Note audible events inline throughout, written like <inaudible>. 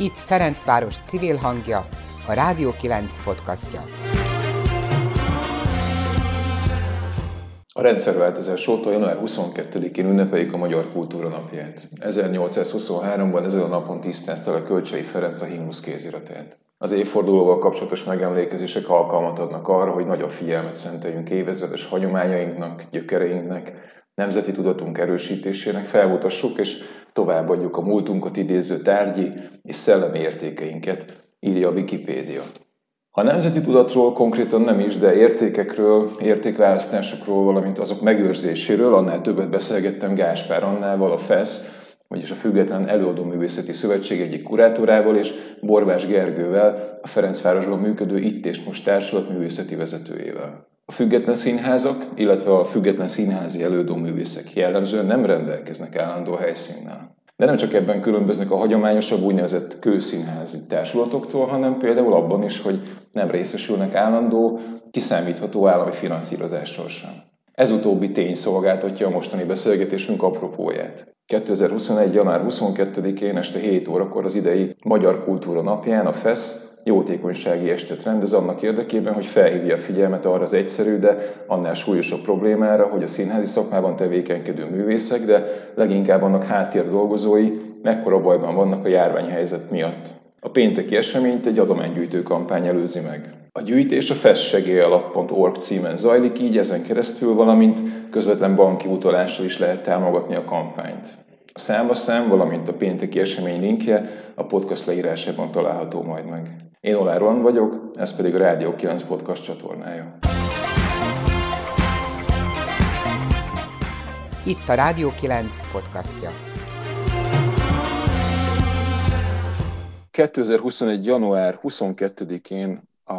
Itt Ferencváros civil hangja, a Rádió 9 podcastja. A rendszerváltozás óta január 22-én ünnepeljük a Magyar Kultúra Napját. 1823-ban ezen a napon tisztázta a Kölcsei Ferenc a himnusz kéziratát. Az évfordulóval kapcsolatos megemlékezések alkalmat adnak arra, hogy nagyobb figyelmet szenteljünk évezredes hagyományainknak, gyökereinknek, nemzeti tudatunk erősítésének, felmutassuk és továbbadjuk a múltunkat idéző tárgyi és szellemi értékeinket, írja a Wikipédia. A nemzeti tudatról konkrétan nem is, de értékekről, értékválasztásokról, valamint azok megőrzéséről annál többet beszélgettem Gáspár Annával, a FESZ, vagyis a Független Előadó Művészeti Szövetség egyik kurátorával, és Borbás Gergővel, a Ferencvárosban működő Itt és Most Társulat művészeti vezetőjével. A független színházak, illetve a független színházi előadó művészek jellemzően nem rendelkeznek állandó helyszínnel. De nem csak ebben különböznek a hagyományosabb úgynevezett kőszínházi társulatoktól, hanem például abban is, hogy nem részesülnek állandó, kiszámítható állami finanszírozással sem. Ez utóbbi tény szolgáltatja a mostani beszélgetésünk apropóját. 2021. január 22-én este 7 órakor az idei Magyar Kultúra Napján a FESZ jótékonysági estet rendez annak érdekében, hogy felhívja a figyelmet arra az egyszerű, de annál súlyosabb problémára, hogy a színházi szakmában tevékenykedő művészek, de leginkább annak háttér dolgozói mekkora bajban vannak a járványhelyzet miatt. A pénteki eseményt egy adománygyűjtő kampány előzi meg. A gyűjtés a festsegélyalap.org címen zajlik, így ezen keresztül, valamint közvetlen banki utalással is lehet támogatni a kampányt. A számlaszám, valamint a pénteki esemény linkje a podcast leírásában található majd meg. Én Olá Roland vagyok, ez pedig a Rádió 9 podcast csatornája. Itt a Rádió 9 podcastja. 2021. január 22-én a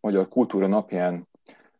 Magyar Kultúra napján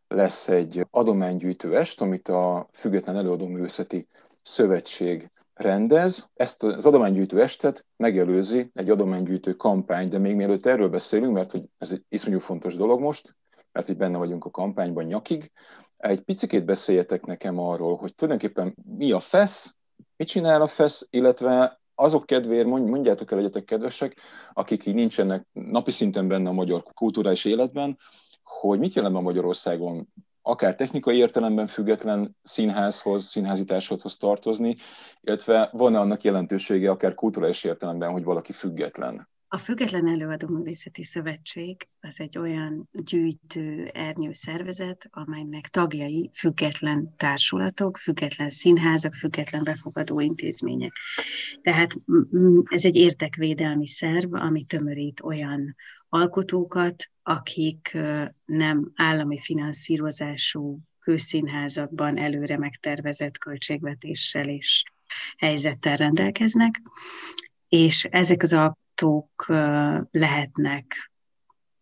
lesz egy adománygyűjtő est, amit a Független Előadó Művészeti Szövetség rendez. Ezt az adománygyűjtő estet megelőzi egy adománygyűjtő kampány, de még mielőtt erről beszélünk, mert hogy ez egy iszonyú fontos dolog most, mert hogy benne vagyunk a kampányban nyakig, egy picit beszéljetek nekem arról, hogy tulajdonképpen mi a FESZ, mit csinál a FESZ, illetve azok kedvéért mondjátok el, legyetek kedvesek, akik így nincsenek napi szinten benne a magyar kulturális életben, hogy mit jelent a Magyarországon akár technikai értelemben független színházhoz, színházi társadhoz tartozni, illetve van-e annak jelentősége akár kulturális értelemben, hogy valaki független? A Független Előadó Művészeti Szövetség az egy olyan gyűjtő ernyő szervezet, amelynek tagjai független társulatok, független színházak, független befogadó intézmények. Tehát ez egy értekvédelmi szerv, ami tömörít olyan alkotókat, akik nem állami finanszírozású kőszínházakban előre megtervezett költségvetéssel és helyzettel rendelkeznek, és ezek az alkotók lehetnek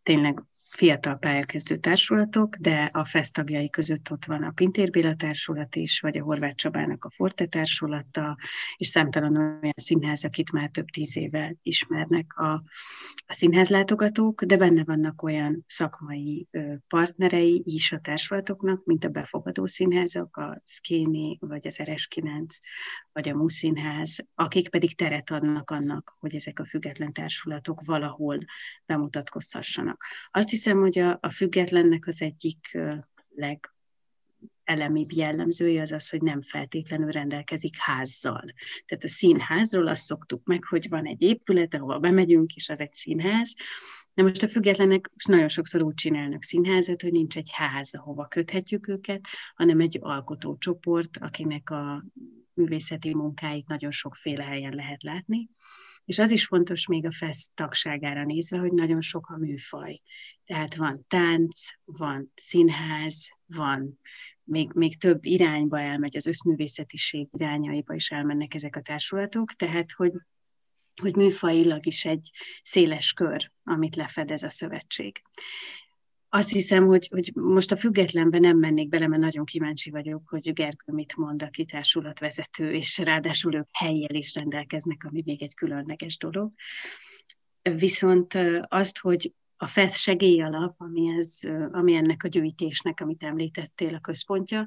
tényleg fiatal pályakezdő társulatok, de a FESZ tagjai között ott van a Pintér Béla társulat is, vagy a Horváth Csabának a Forte társulata, és számtalan olyan színház, akit már több tíz éve ismernek a, a színházlátogatók, de benne vannak olyan szakmai partnerei is a társulatoknak, mint a befogadó színházak, a Szkéni, vagy az RS9, vagy a Muszínház, akik pedig teret adnak annak, hogy ezek a független társulatok valahol bemutatkozhassanak. Azt hiszem, hogy a, a függetlennek az egyik leg elemibb jellemzője az az, hogy nem feltétlenül rendelkezik házzal. Tehát a színházról azt szoktuk meg, hogy van egy épület, ahol bemegyünk, és az egy színház. De most a függetlenek nagyon sokszor úgy csinálnak színházat, hogy nincs egy ház, ahova köthetjük őket, hanem egy alkotócsoport, akinek a művészeti munkáit nagyon sokféle helyen lehet látni. És az is fontos még a FESZ tagságára nézve, hogy nagyon sok a műfaj. Tehát van tánc, van színház, van még, még több irányba elmegy, az összművészetiség irányaiba is elmennek ezek a társulatok, tehát hogy, hogy műfajilag is egy széles kör, amit lefedez a szövetség. Azt hiszem, hogy, hogy most a függetlenben nem mennék bele, mert nagyon kíváncsi vagyok, hogy Gergő mit mond, a kitársulatvezető, és ráadásul ők helyjel is rendelkeznek, ami még egy különleges dolog. Viszont azt, hogy a FESZ segélyalap, ami, ez, ami ennek a gyűjtésnek, amit említettél, a központja,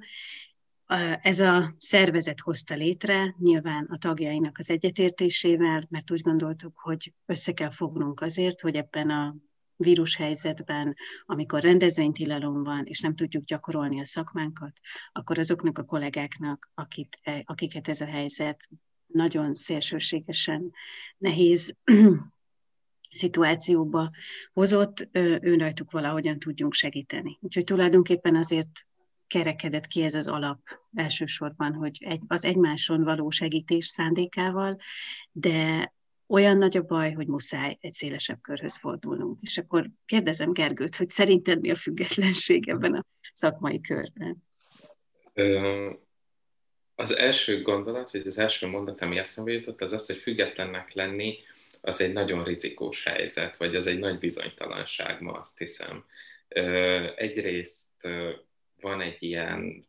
Ez a szervezet hozta létre, nyilván a tagjainak az egyetértésével, mert úgy gondoltuk, hogy össze kell fognunk azért, hogy ebben a vírushelyzetben, amikor rendezvénytilalom van, és nem tudjuk gyakorolni a szakmánkat, akkor azoknak a kollégáknak, akit, e, akiket ez a helyzet nagyon szélsőségesen nehéz szituációba hozott, ő rajtuk valahogyan tudjunk segíteni. Úgyhogy tulajdonképpen azért kerekedett ki ez az alap elsősorban, hogy egy, az egymáson való segítés szándékával, de olyan nagy a baj, hogy muszáj egy szélesebb körhöz fordulnunk. És akkor kérdezem Gergőt, hogy szerinted mi a függetlenség ebben a szakmai körben? Az első gondolat, vagy az első mondat, ami eszembe jutott, az az, hogy függetlennek lenni, az egy nagyon rizikós helyzet, vagy az egy nagy bizonytalanság ma, azt hiszem. Egyrészt van egy ilyen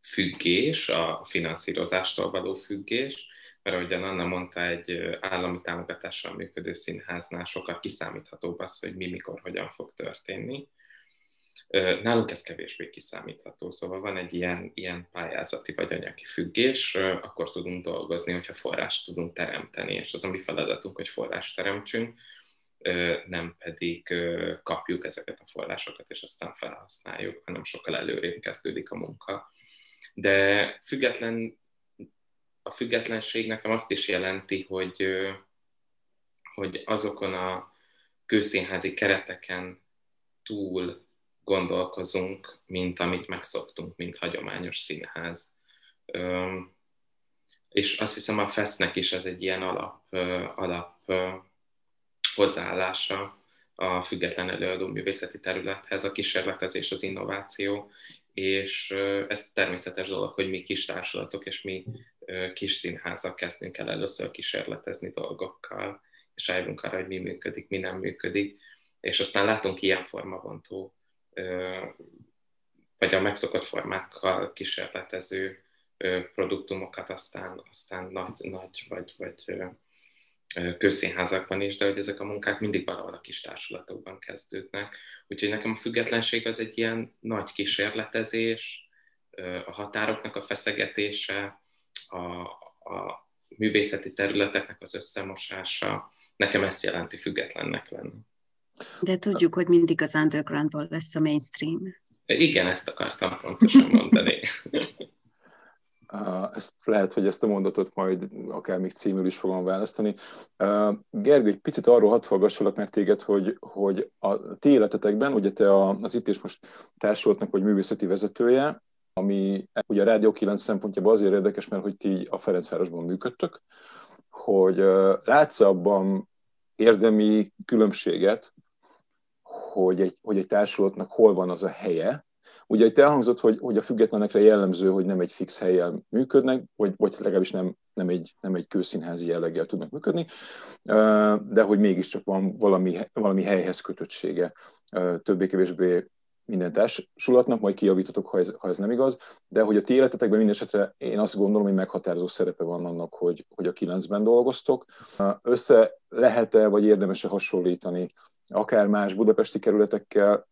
függés, a finanszírozástól való függés, mert ahogyan Anna mondta, egy állami támogatással működő színháznál sokkal kiszámíthatóbb az, hogy mi, mikor, hogyan fog történni. Nálunk ez kevésbé kiszámítható, szóval van egy ilyen, ilyen pályázati vagy anyagi függés, akkor tudunk dolgozni, hogyha forrást tudunk teremteni, és az a mi feladatunk, hogy forrást teremtsünk, nem pedig kapjuk ezeket a forrásokat, és aztán felhasználjuk, hanem sokkal előrébb kezdődik a munka. De független, a függetlenség nekem azt is jelenti, hogy, hogy azokon a kőszínházi kereteken túl gondolkozunk, mint amit megszoktunk, mint hagyományos színház. És azt hiszem a FESZ-nek is ez egy ilyen alap, alap hozzáállása a független előadó művészeti területhez, a kísérletezés, az innováció, és ez természetes dolog, hogy mi kis társulatok és mi kis színházak kezdünk el először kísérletezni dolgokkal, és rájövünk arra, hogy mi működik, mi nem működik, és aztán látunk ilyen formabontó, vagy a megszokott formákkal kísérletező produktumokat, aztán, aztán nagy, nagy vagy, vagy közszínházakban is, de hogy ezek a munkák mindig valahol a kis társulatokban kezdődnek. Úgyhogy nekem a függetlenség az egy ilyen nagy kísérletezés, a határoknak a feszegetése, a, a művészeti területeknek az összemosása, nekem ezt jelenti függetlennek lenni. De tudjuk, hogy mindig az undergroundból lesz a mainstream. Igen, ezt akartam pontosan mondani. <laughs> Ezt lehet, hogy ezt a mondatot majd akár még címül is fogom választani. Gergő, egy picit arról hadd fogassolak meg téged, hogy, hogy a ti életetekben, ugye te az itt és most társultnak vagy művészeti vezetője, ami ugye a Rádió 9 szempontjából azért érdekes, mert hogy ti a Ferencvárosban működtök, hogy látsz abban érdemi különbséget, hogy egy, hogy egy társulatnak hol van az a helye, Ugye itt elhangzott, hogy, hogy a függetlenekre jellemző, hogy nem egy fix helyen működnek, vagy, vagy legalábbis nem, nem, egy, nem egy kőszínházi jelleggel tudnak működni, de hogy mégiscsak van valami, valami helyhez kötöttsége többé-kevésbé minden társulatnak, majd kijavítotok, ha ez, ha ez nem igaz, de hogy a ti életetekben minden esetre én azt gondolom, hogy meghatározó szerepe van annak, hogy, hogy a kilencben dolgoztok. Össze lehet-e, vagy érdemes-e hasonlítani akár más budapesti kerületekkel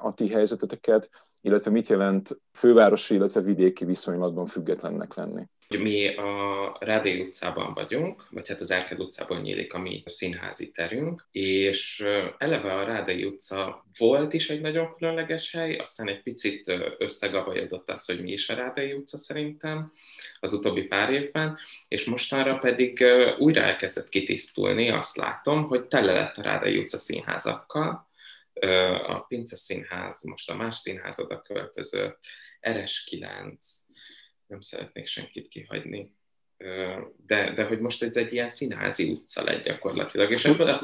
a ti helyzeteteket, illetve mit jelent fővárosi, illetve vidéki viszonylatban függetlennek lenni? Mi a Rádé utcában vagyunk, vagy hát az Árked utcában nyílik a mi színházi terünk, és eleve a Rádai utca volt is egy nagyon különleges hely, aztán egy picit összegabajodott az, hogy mi is a Rádai utca szerintem az utóbbi pár évben, és mostanra pedig újra elkezdett kitisztulni, azt látom, hogy tele lett a Rádai utca színházakkal, a Pince Színház, most a más színház oda költözött, RS9, nem szeretnék senkit kihagyni, de, de hogy most ez egy ilyen színházi utca lett gyakorlatilag. És ebből azt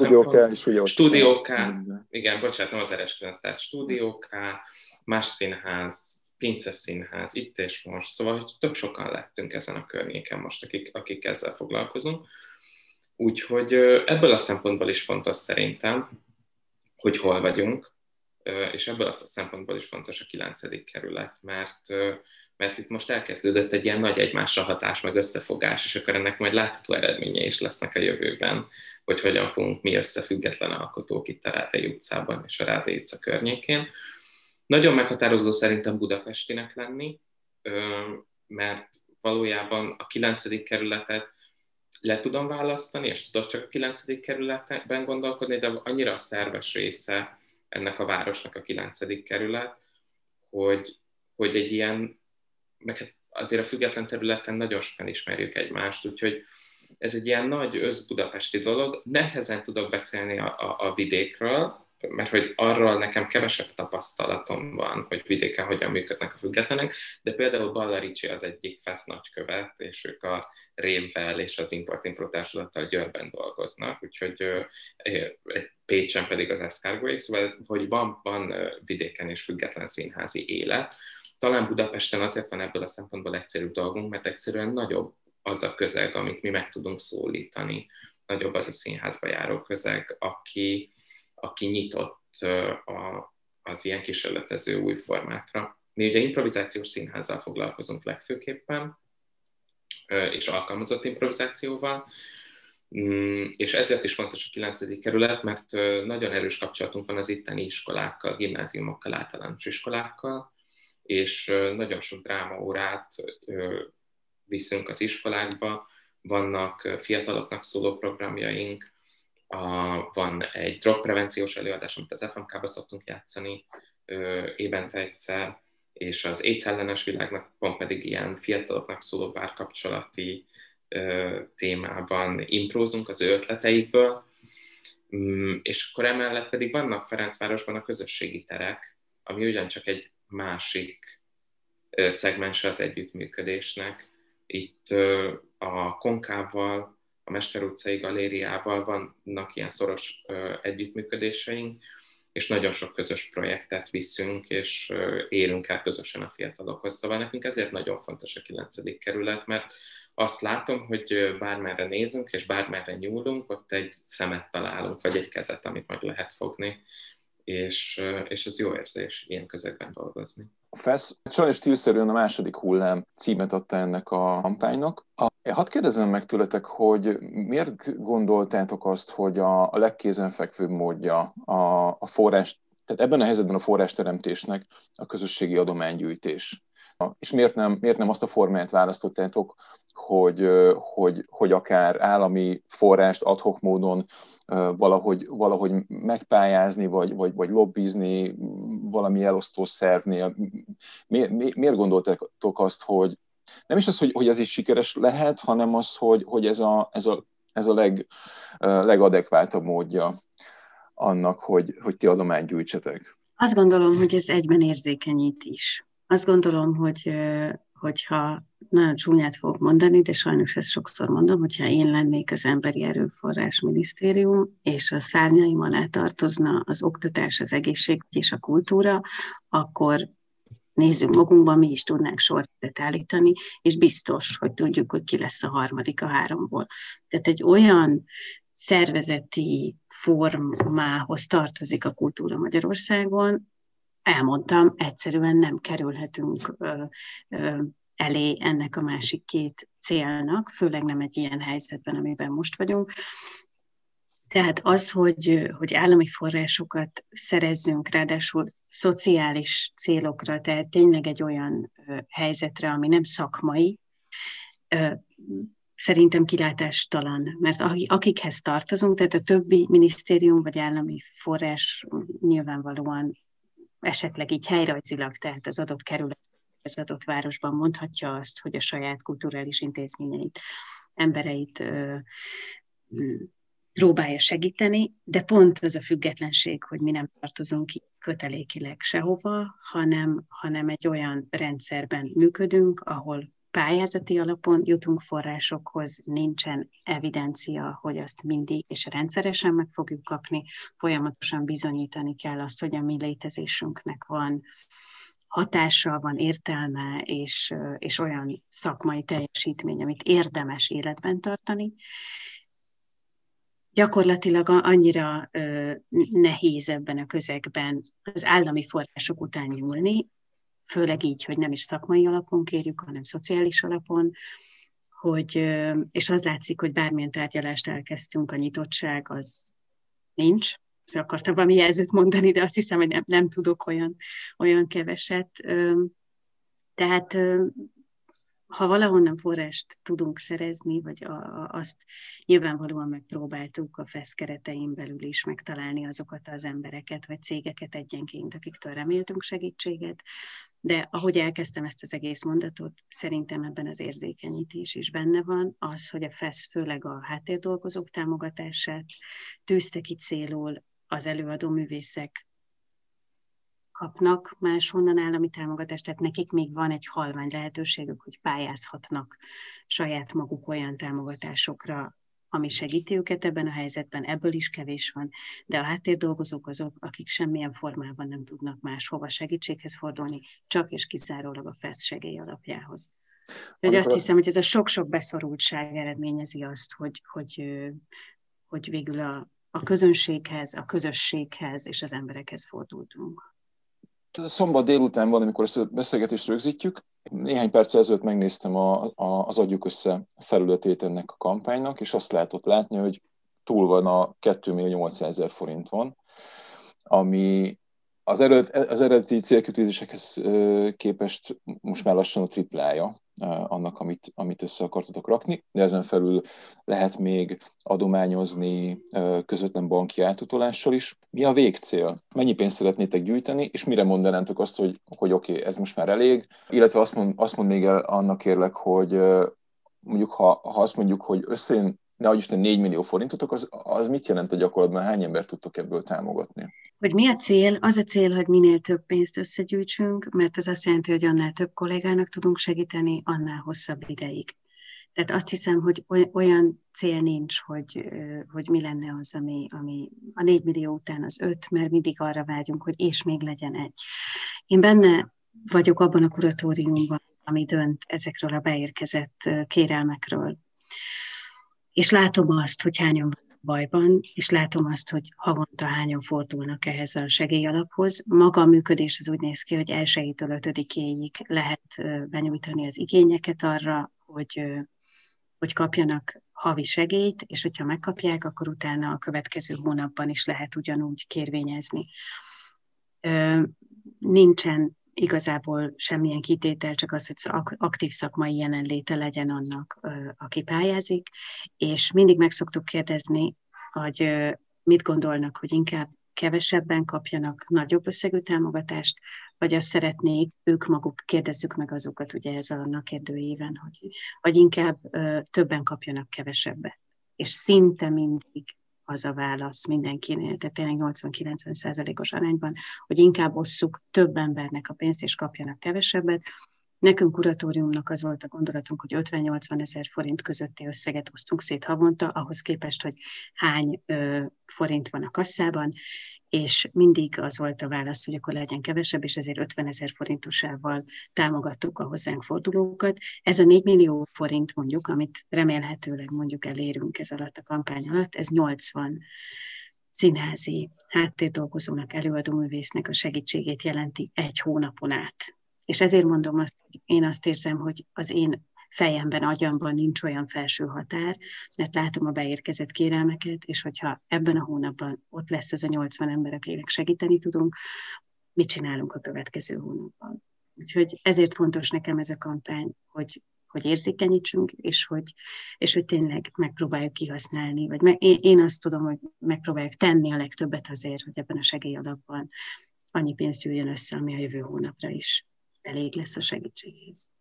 Stúdióká, igen, bocsánat, nem az RS9, tehát Stúdióká, más színház, Pince Színház, itt és most, szóval hogy tök sokan lettünk ezen a környéken most, akik, akik ezzel foglalkozunk. Úgyhogy ebből a szempontból is fontos szerintem, hogy hol vagyunk, és ebből a szempontból is fontos a 9. kerület, mert, mert itt most elkezdődött egy ilyen nagy egymásra hatás, meg összefogás, és akkor ennek majd látható eredménye is lesznek a jövőben, hogy hogyan fogunk mi összefüggetlen alkotók itt a Rádai utcában és a Rádai utca környékén. Nagyon meghatározó szerintem Budapestinek lenni, mert valójában a 9. kerületet le tudom választani, és tudok csak a 9. kerületben gondolkodni, de annyira a szerves része ennek a városnak a 9. kerület, hogy, hogy egy ilyen, meg hát azért a független területen nagyon sokan ismerjük egymást, úgyhogy ez egy ilyen nagy összbudapesti dolog. Nehezen tudok beszélni a, a, a vidékről, mert hogy arról nekem kevesebb tapasztalatom van, hogy vidéken hogyan működnek a függetlenek, de például Ballaricsi az egyik FESZ nagykövet, és ők a Révvel és az Import Info Társulattal Győrben dolgoznak, úgyhogy Pécsen pedig az Escargoék, szóval hogy van, van vidéken és független színházi élet. Talán Budapesten azért van ebből a szempontból egyszerűbb dolgunk, mert egyszerűen nagyobb az a közeg, amit mi meg tudunk szólítani, nagyobb az a színházba járó közeg, aki, aki nyitott a, az ilyen kísérletező új formákra. Mi ugye improvizációs színházzal foglalkozunk legfőképpen, és alkalmazott improvizációval, mm, és ezért is fontos a 9. kerület, mert nagyon erős kapcsolatunk van az itteni iskolákkal, gimnáziumokkal, általános iskolákkal, és nagyon sok drámaórát viszünk az iskolákba, vannak fiataloknak szóló programjaink, a, van egy drogprevenciós előadás, amit az FMK-ba szoktunk játszani évente egyszer, és az AIDS ellenes világnak pont pedig ilyen fiataloknak szóló párkapcsolati témában imprózunk az ő ötleteikből, mm, és akkor emellett pedig vannak Ferencvárosban a közösségi terek, ami ugyancsak egy másik szegmense az együttműködésnek. Itt a Konkával, a Mester utcai galériával vannak ilyen szoros együttműködéseink, és nagyon sok közös projektet viszünk, és élünk el közösen a fiatalokhoz. Szóval nekünk ezért nagyon fontos a 9. kerület, mert azt látom, hogy bármerre nézünk, és bármerre nyúlunk, ott egy szemet találunk, vagy egy kezet, amit meg lehet fogni és, és ez jó érzés ilyen közegben dolgozni. A FESZ sajnos stílszerűen a második hullám címet adta ennek a kampánynak. A, hadd kérdezem meg tőletek, hogy miért gondoltátok azt, hogy a, a legkézenfekvőbb módja a, a forrás, tehát ebben a helyzetben a forrásteremtésnek a közösségi adománygyűjtés? És miért nem, miért nem azt a formáját választottátok, hogy, hogy, hogy akár állami forrást adhok módon valahogy, valahogy megpályázni, vagy, vagy, vagy lobbizni valami elosztó szervnél. Mi, mi, miért gondoltátok azt, hogy nem is az, hogy, hogy ez is sikeres lehet, hanem az, hogy, hogy ez a, ez a, ez a leg, legadekváltabb módja annak, hogy, hogy ti adományt gyűjtsetek? Azt gondolom, hogy ez egyben érzékenyít is. Azt gondolom, hogy hogyha nagyon csúnyát fogok mondani, de sajnos ezt sokszor mondom, hogyha én lennék az Emberi Erőforrás Minisztérium, és a szárnyaim alá tartozna az oktatás, az egészség és a kultúra, akkor nézzük magunkban, mi is tudnánk sorrendet állítani, és biztos, hogy tudjuk, hogy ki lesz a harmadik a háromból. Tehát egy olyan szervezeti formához tartozik a kultúra Magyarországon, elmondtam, egyszerűen nem kerülhetünk elé ennek a másik két célnak, főleg nem egy ilyen helyzetben, amiben most vagyunk. Tehát az, hogy, hogy állami forrásokat szerezzünk, ráadásul szociális célokra, tehát tényleg egy olyan helyzetre, ami nem szakmai, szerintem kilátástalan, mert akikhez tartozunk, tehát a többi minisztérium vagy állami forrás nyilvánvalóan esetleg így helyrajzilag, tehát az adott kerület, az adott városban mondhatja azt, hogy a saját kulturális intézményeit, embereit ö, próbálja segíteni, de pont az a függetlenség, hogy mi nem tartozunk ki kötelékileg sehova, hanem, hanem egy olyan rendszerben működünk, ahol pályázati alapon jutunk forrásokhoz, nincsen evidencia, hogy azt mindig és rendszeresen meg fogjuk kapni, folyamatosan bizonyítani kell azt, hogy a mi létezésünknek van hatása, van értelme, és, és olyan szakmai teljesítmény, amit érdemes életben tartani. Gyakorlatilag annyira nehéz ebben a közegben az állami források után nyúlni, főleg így, hogy nem is szakmai alapon kérjük, hanem szociális alapon, hogy, és az látszik, hogy bármilyen tárgyalást elkezdtünk, a nyitottság az nincs. Akartam valami jelzőt mondani, de azt hiszem, hogy nem, nem tudok olyan, olyan keveset. Tehát ha valahonnan forrást tudunk szerezni, vagy a, a, azt nyilvánvalóan megpróbáltuk a FESZ keretein belül is megtalálni azokat az embereket, vagy cégeket egyenként, akiktől reméltünk segítséget, de ahogy elkezdtem ezt az egész mondatot, szerintem ebben az érzékenyítés is benne van, az, hogy a FESZ főleg a háttérdolgozók támogatását tűzte ki célul az előadó művészek kapnak máshonnan állami támogatást, tehát nekik még van egy halvány lehetőségük, hogy pályázhatnak saját maguk olyan támogatásokra, ami segíti őket ebben a helyzetben, ebből is kevés van, de a háttérdolgozók azok, akik semmilyen formában nem tudnak máshova segítséghez fordulni, csak és kizárólag a FESZ segély alapjához. Úgyhogy azt hiszem, hogy ez a sok-sok beszorultság eredményezi azt, hogy, hogy, hogy végül a, a közönséghez, a közösséghez és az emberekhez fordultunk. Szombat délután van, amikor ezt a beszélgetést rögzítjük. Néhány perc ezelőtt megnéztem a, a, az Adjuk Össze felületét ennek a kampánynak, és azt lehetett látni, hogy túl van a 2 millió 800 ezer forint van, ami az, eredet, az eredeti célkötőzésekhez képest most már lassan a triplája annak, amit, amit össze akartatok rakni, de ezen felül lehet még adományozni közvetlen banki átutalással is. Mi a végcél? Mennyi pénzt szeretnétek gyűjteni, és mire mondanátok azt, hogy, hogy oké, okay, ez most már elég, illetve azt mond, azt mond még el annak kérlek, hogy mondjuk ha, ha azt mondjuk, hogy összejön ne Isten 4 millió forintotok, az, az mit jelent a gyakorlatban? Hány embert tudtok ebből támogatni? Hogy mi a cél? Az a cél, hogy minél több pénzt összegyűjtsünk, mert ez azt jelenti, hogy annál több kollégának tudunk segíteni, annál hosszabb ideig. Tehát azt hiszem, hogy olyan cél nincs, hogy, hogy mi lenne az, ami, ami a 4 millió után az 5, mert mindig arra vágyunk, hogy és még legyen egy. Én benne vagyok abban a kuratóriumban, ami dönt ezekről a beérkezett kérelmekről és látom azt, hogy hányan vannak bajban, és látom azt, hogy havonta hányan fordulnak ehhez a segélyalaphoz. Maga a működés az úgy néz ki, hogy elsőjétől ötödikéig lehet benyújtani az igényeket arra, hogy, hogy kapjanak havi segélyt, és hogyha megkapják, akkor utána a következő hónapban is lehet ugyanúgy kérvényezni. Nincsen igazából semmilyen kitétel, csak az, hogy aktív szakmai jelenléte legyen annak, aki pályázik, és mindig meg szoktuk kérdezni, hogy mit gondolnak, hogy inkább kevesebben kapjanak nagyobb összegű támogatást, vagy azt szeretnék, ők maguk kérdezzük meg azokat ugye ez a kérdőjében, hogy, vagy inkább többen kapjanak kevesebbet. És szinte mindig az a válasz mindenkinél, tehát tényleg 80-90 százalékos arányban, hogy inkább osszuk több embernek a pénzt, és kapjanak kevesebbet. Nekünk kuratóriumnak az volt a gondolatunk, hogy 50-80 ezer forint közötti összeget osztunk szét havonta, ahhoz képest, hogy hány ö, forint van a kasszában, és mindig az volt a válasz, hogy akkor legyen kevesebb, és ezért 50 ezer forintosával támogattuk a hozzánk fordulókat. Ez a 4 millió forint mondjuk, amit remélhetőleg mondjuk elérünk ez alatt a kampány alatt, ez 80 színházi háttérdolgozónak, előadóművésznek a segítségét jelenti egy hónapon át. És ezért mondom azt, hogy én azt érzem, hogy az én fejemben, agyamban nincs olyan felső határ, mert látom a beérkezett kérelmeket, és hogyha ebben a hónapban ott lesz ez a 80 ember, akinek segíteni tudunk, mit csinálunk a következő hónapban. Úgyhogy ezért fontos nekem ez a kampány, hogy, hogy érzékenyítsünk, és hogy, és hogy tényleg megpróbáljuk kihasználni, vagy me, én, én azt tudom, hogy megpróbáljuk tenni a legtöbbet azért, hogy ebben a segélyalapban annyi pénzt jöjjön össze, ami a jövő hónapra is elég lesz a segítséghez.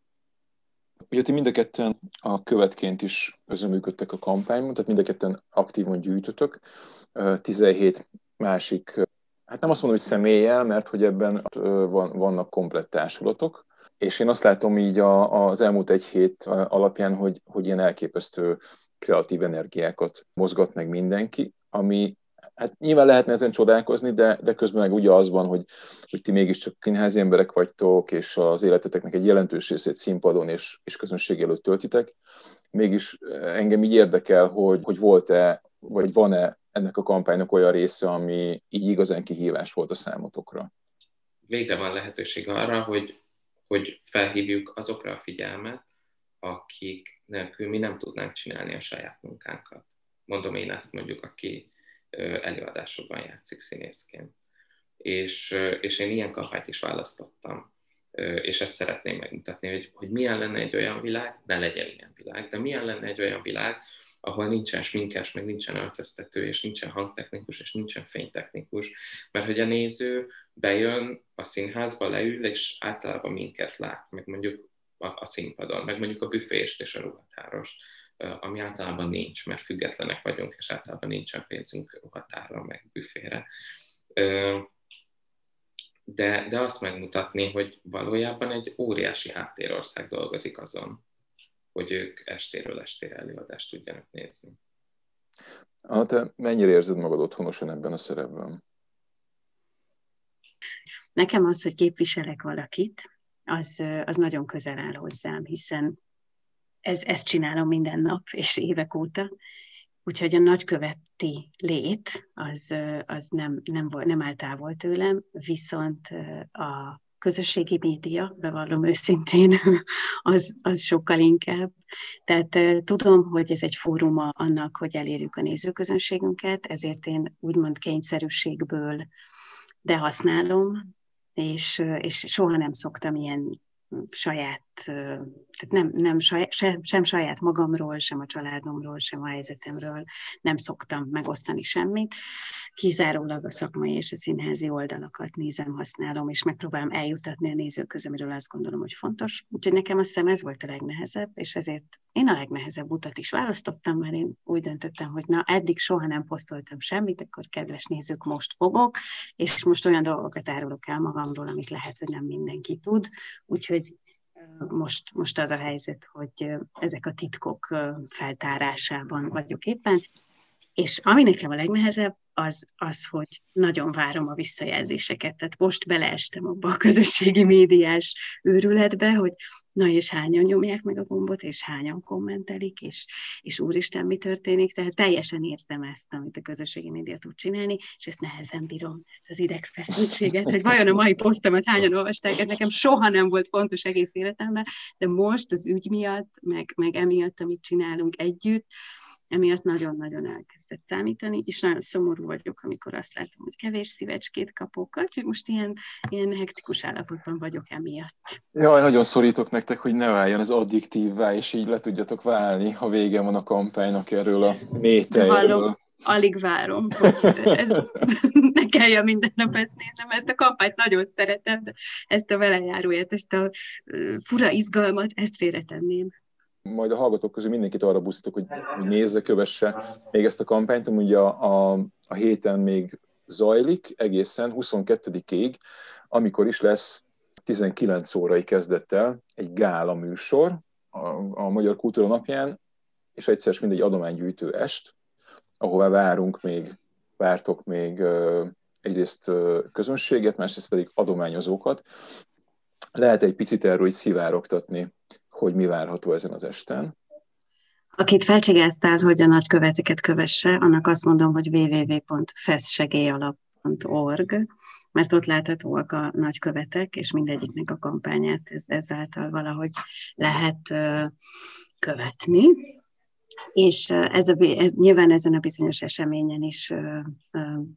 Ugye ti mind a ketten a követként is közöműködtek a kampányban, tehát mind a ketten aktívan gyűjtötök. 17 másik, hát nem azt mondom, hogy személlyel, mert hogy ebben van, vannak komplett társulatok, és én azt látom így a, az elmúlt egy hét alapján, hogy, hogy ilyen elképesztő kreatív energiákat mozgat meg mindenki, ami hát nyilván lehetne ezen csodálkozni, de, de közben meg ugye az van, hogy, hogy ti mégiscsak színházi emberek vagytok, és az életeteknek egy jelentős részét színpadon és, és közönség előtt töltitek. Mégis eh, engem így érdekel, hogy, hogy volt-e, vagy van-e ennek a kampánynak olyan része, ami így igazán kihívás volt a számotokra. Végre van lehetőség arra, hogy, hogy felhívjuk azokra a figyelmet, akik nélkül mi nem tudnánk csinálni a saját munkánkat. Mondom én ezt mondjuk, aki előadásokban játszik színészként. És, és én ilyen kampányt is választottam. és ezt szeretném megmutatni, hogy, hogy milyen lenne egy olyan világ, ne legyen ilyen világ, de milyen lenne egy olyan világ, ahol nincsen sminkes, meg nincsen öltöztető, és nincsen hangtechnikus, és nincsen fénytechnikus, mert hogy a néző bejön a színházba, leül, és általában minket lát, meg mondjuk a, a színpadon, meg mondjuk a büfést és a ruhatárost, ami általában nincs, mert függetlenek vagyunk, és általában nincsen pénzünk ruhatára, meg büfére. De, de azt megmutatni, hogy valójában egy óriási háttérország dolgozik azon, hogy ők estéről estére előadást tudjanak nézni. Anna, te mennyire érzed magad otthonosan ebben a szerepben? Nekem az, hogy képviselek valakit, az, az nagyon közel áll hozzám, hiszen ez, ezt csinálom minden nap, és évek óta. Úgyhogy a nagyköveti lét az, az nem, nem, volt, nem áll távol tőlem, viszont a közösségi média, bevallom őszintén, <laughs> az, az sokkal inkább. Tehát tudom, hogy ez egy fóruma annak, hogy elérjük a nézőközönségünket, ezért én úgymond kényszerűségből de használom, és, és soha nem szoktam ilyen saját, tehát nem, nem saját, sem, sem saját magamról, sem a családomról, sem a helyzetemről nem szoktam megosztani semmit. Kizárólag a szakmai és a színházi oldalakat nézem, használom, és megpróbálom eljutatni a nézőköz, amiről azt gondolom, hogy fontos. Úgyhogy nekem azt hiszem ez volt a legnehezebb, és ezért én a legnehezebb utat is választottam, mert én úgy döntöttem, hogy na, eddig soha nem posztoltam semmit, akkor kedves nézők, most fogok, és most olyan dolgokat árulok el magamról, amit lehet, hogy nem mindenki tud. Úgyhogy most, most az a helyzet, hogy ezek a titkok feltárásában vagyok éppen, és ami nekem a legnehezebb, az, az, hogy nagyon várom a visszajelzéseket. Tehát most beleestem abba a közösségi médiás őrületbe, hogy na és hányan nyomják meg a gombot, és hányan kommentelik, és, és úristen, mi történik. Tehát teljesen érzem ezt, amit a közösségi média tud csinálni, és ezt nehezen bírom, ezt az idegfeszültséget, hogy vajon a mai posztomat hányan olvasták, ez nekem soha nem volt fontos egész életemben, de most az ügy miatt, meg, meg emiatt, amit csinálunk együtt, emiatt nagyon-nagyon elkezdett számítani, és nagyon szomorú vagyok, amikor azt látom, hogy kevés szívecskét kapok, hogy most ilyen, ilyen hektikus állapotban vagyok emiatt. Jaj, nagyon szorítok nektek, hogy ne váljon ez addiktívvá, és így le tudjatok válni, ha vége van a kampánynak erről a métejről. Alig várom, hogy ez, <laughs> ne kelljen minden nap ezt néznem. Ezt a kampányt nagyon szeretem, de ezt a velejáróját, ezt a fura izgalmat, ezt félretenném majd a hallgatók közül mindenkit arra buszítok, hogy, hogy nézze, kövesse még ezt a kampányt, ugye a, a, a héten még zajlik egészen 22-ig, amikor is lesz 19 órai kezdettel egy gála műsor a, a Magyar Kultúra napján, és egyszer mindegy adománygyűjtő est, ahová várunk még, vártok még egyrészt közönséget, másrészt pedig adományozókat. Lehet egy picit erről így szivárogtatni hogy mi várható ezen az esten. Akit felcsigáztál, hogy a nagyköveteket kövesse, annak azt mondom, hogy www.feszsegélyalap.org, mert ott láthatóak a nagykövetek, és mindegyiknek a kampányát ez, ezáltal valahogy lehet követni és ez a, nyilván ezen a bizonyos eseményen is,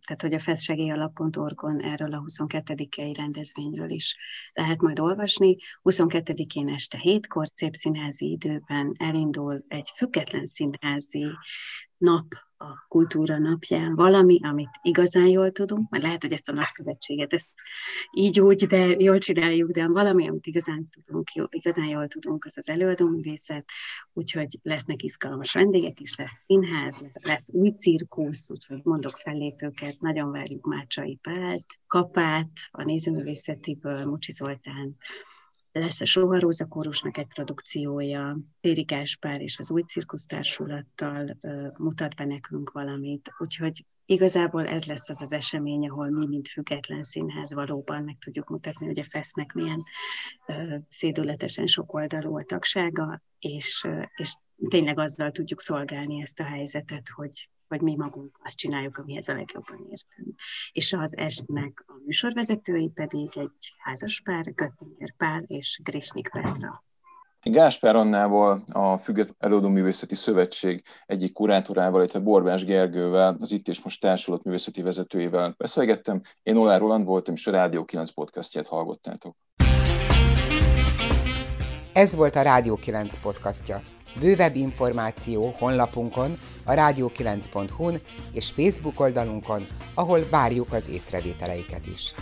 tehát hogy a festsegélyalap.org-on erről a 22-i rendezvényről is lehet majd olvasni. 22-én este hétkor szép színházi időben elindul egy független színházi nap a kultúra napján valami, amit igazán jól tudunk, mert lehet, hogy ezt a nagykövetséget, ezt így úgy, de jól csináljuk, de valami, amit igazán tudunk, jó, igazán jól tudunk, az az előadó művészet, úgyhogy lesznek izgalmas vendégek is, lesz színház, lesz új cirkusz, úgyhogy mondok fellépőket, nagyon várjuk Mácsai Pált, Kapát, a nézőművészetiből, Mucsi Zoltán, lesz a Soharóza kórusnak egy produkciója, Téri Gáspár és az új cirkusztársulattal mutat be nekünk valamit, úgyhogy igazából ez lesz az az esemény, ahol mi, mint független színház valóban meg tudjuk mutatni, hogy a fesznek milyen szédületesen sokoldalú a tagsága, és, és tényleg azzal tudjuk szolgálni ezt a helyzetet, hogy, hogy mi magunk azt csináljuk, amihez a legjobban értünk. És az estnek a műsorvezetői pedig egy házaspár, Göttinger Pál és Grisnik Petra. Gáspár Annával, a Függet Előadó Művészeti Szövetség egyik kurátorával, illetve Borbás Gergővel, az Itt és Most Társulat művészeti vezetőjével beszélgettem. Én Olár Roland voltam, és a Rádió 9 podcastját hallgattátok. Ez volt a Rádió 9 podcastja. Bővebb információ honlapunkon, a rádió9.hu-n és Facebook oldalunkon, ahol várjuk az észrevételeiket is.